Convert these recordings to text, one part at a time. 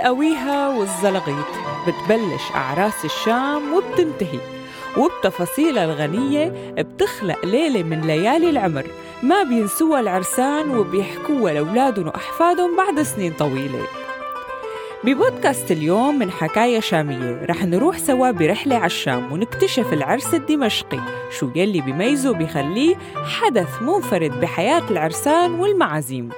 بالقويها والزلغيط. بتبلش أعراس الشام وبتنتهي. وبتفاصيلها الغنية بتخلق ليلة من ليالي العمر. ما بينسوها العرسان وبيحكوها لأولادهم وأحفادهم بعد سنين طويلة. ببودكاست اليوم من حكاية شامية. رح نروح سوا برحلة على الشام ونكتشف العرس الدمشقي. شو يلي بيميزه بيخليه حدث منفرد بحياة العرسان والمعازيم.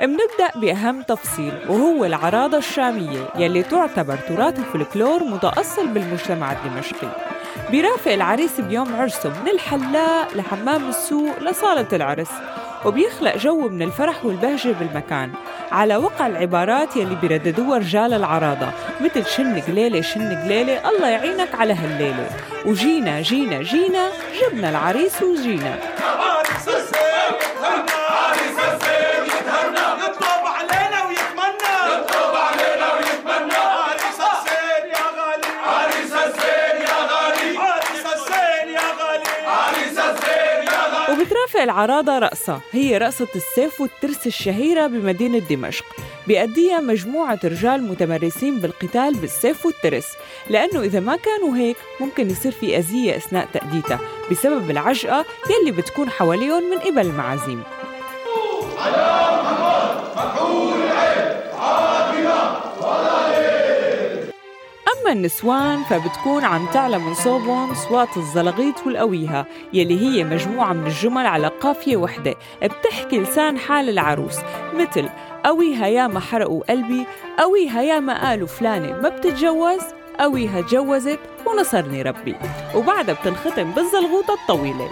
منبدأ بأهم تفصيل وهو العراضة الشامية يلي تعتبر تراث الفلكلور متأصل بالمجتمع الدمشقي. بيرافق العريس بيوم عرسه من الحلاق لحمام السوق لصالة العرس وبيخلق جو من الفرح والبهجة بالمكان. على وقع العبارات يلي بيرددوها رجال العراضة مثل شن قليلة شن قليلة الله يعينك على هالليلة. وجينا جينا جينا جبنا العريس وجينا. وبترافق العراضة رقصة هي رقصة السيف والترس الشهيرة بمدينة دمشق. بيأديها مجموعة رجال متمرسين بالقتال بالسيف والترس. لأنه إذا ما كانوا هيك ممكن يصير في أذية أثناء تأديتها. بسبب العجقة يلي بتكون حواليهم من قبل المعازيم. أما النسوان فبتكون عم تعلى من صوبهم صوات الزلغيط والقويها يلي هي مجموعة من الجمل على قافية وحدة بتحكي لسان حال العروس مثل قويها يا ما حرقوا قلبي قويها يا ما قالوا فلانة ما بتتجوز قويها تجوزت ونصرني ربي. وبعدها بتنختم بالزلغوطة الطويلة.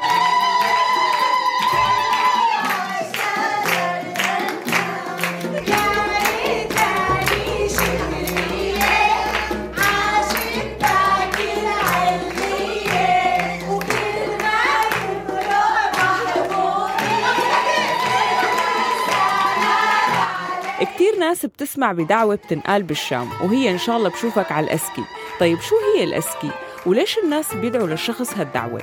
ناس بتسمع بدعوة بتنقال بالشام وهي إن شاء الله بشوفك على الأسكي طيب شو هي الأسكي؟ وليش الناس بيدعوا للشخص هالدعوة؟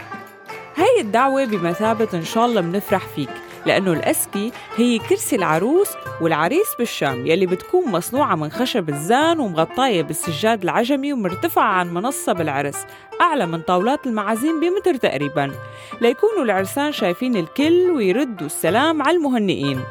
هاي الدعوة بمثابة إن شاء الله بنفرح فيك لأنه الأسكي هي كرسي العروس والعريس بالشام يلي بتكون مصنوعة من خشب الزان ومغطاية بالسجاد العجمي ومرتفعة عن منصة بالعرس أعلى من طاولات المعازيم بمتر تقريبا ليكونوا العرسان شايفين الكل ويردوا السلام على المهنئين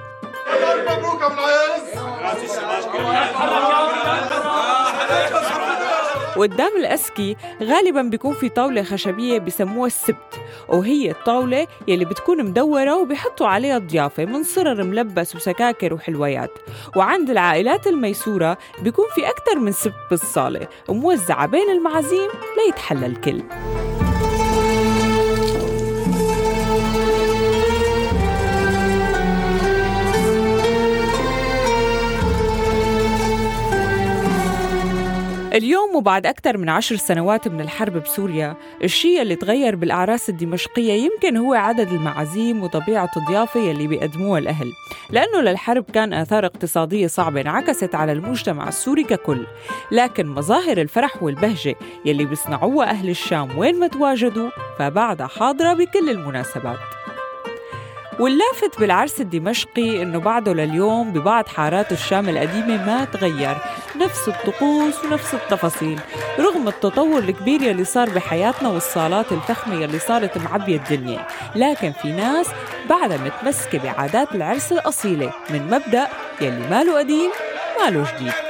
وقدام الأسكي غالبا بيكون في طاولة خشبية بسموها السبت وهي الطاولة يلي بتكون مدورة وبيحطوا عليها ضيافة من صرر ملبس وسكاكر وحلويات. وعند العائلات الميسورة بيكون في أكثر من سبت بالصالة وموزعة بين المعازيم ليتحلى الكل. اليوم وبعد أكثر من عشر سنوات من الحرب بسوريا الشيء اللي تغير بالأعراس الدمشقية يمكن هو عدد المعازيم وطبيعة الضيافة يلي بيقدموها الأهل. لأنه للحرب كان آثار اقتصادية صعبة انعكست على المجتمع السوري ككل. لكن مظاهر الفرح والبهجة يلي بيصنعوها أهل الشام وين ما تواجدوا فبعدها حاضرة بكل المناسبات. واللافت بالعرس الدمشقي إنه بعده لليوم ببعض حارات الشام القديمة ما تغير. نفس الطقوس ونفس التفاصيل رغم التطور الكبير يلي صار بحياتنا والصالات الفخمة يلي صارت معبية الدنيا. لكن في ناس بعدها متمسكة بعادات العرس الأصيلة من مبدأ يلي ماله قديم ماله جديد.